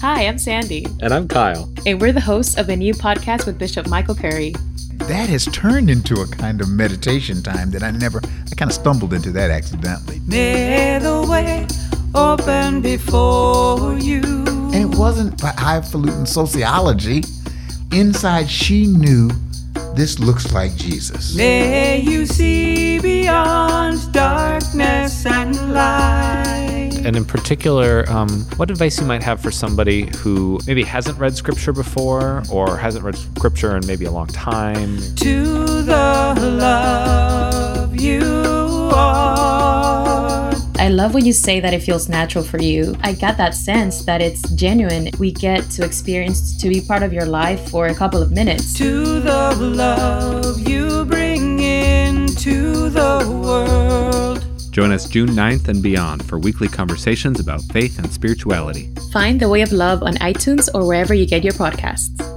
Hi, I'm Sandy. And I'm Kyle. And we're the hosts of a new podcast with Bishop Michael Curry. That has turned into a kind of meditation time that I never, I kind of stumbled into that accidentally. May the way open before you. And it wasn't highfalutin sociology. Inside, she knew this looks like Jesus. May you see And in particular, um, what advice you might have for somebody who maybe hasn't read scripture before or hasn't read scripture in maybe a long time? To the love you are. I love when you say that it feels natural for you. I got that sense that it's genuine. We get to experience to be part of your life for a couple of minutes. To the love Join us June 9th and beyond for weekly conversations about faith and spirituality. Find The Way of Love on iTunes or wherever you get your podcasts.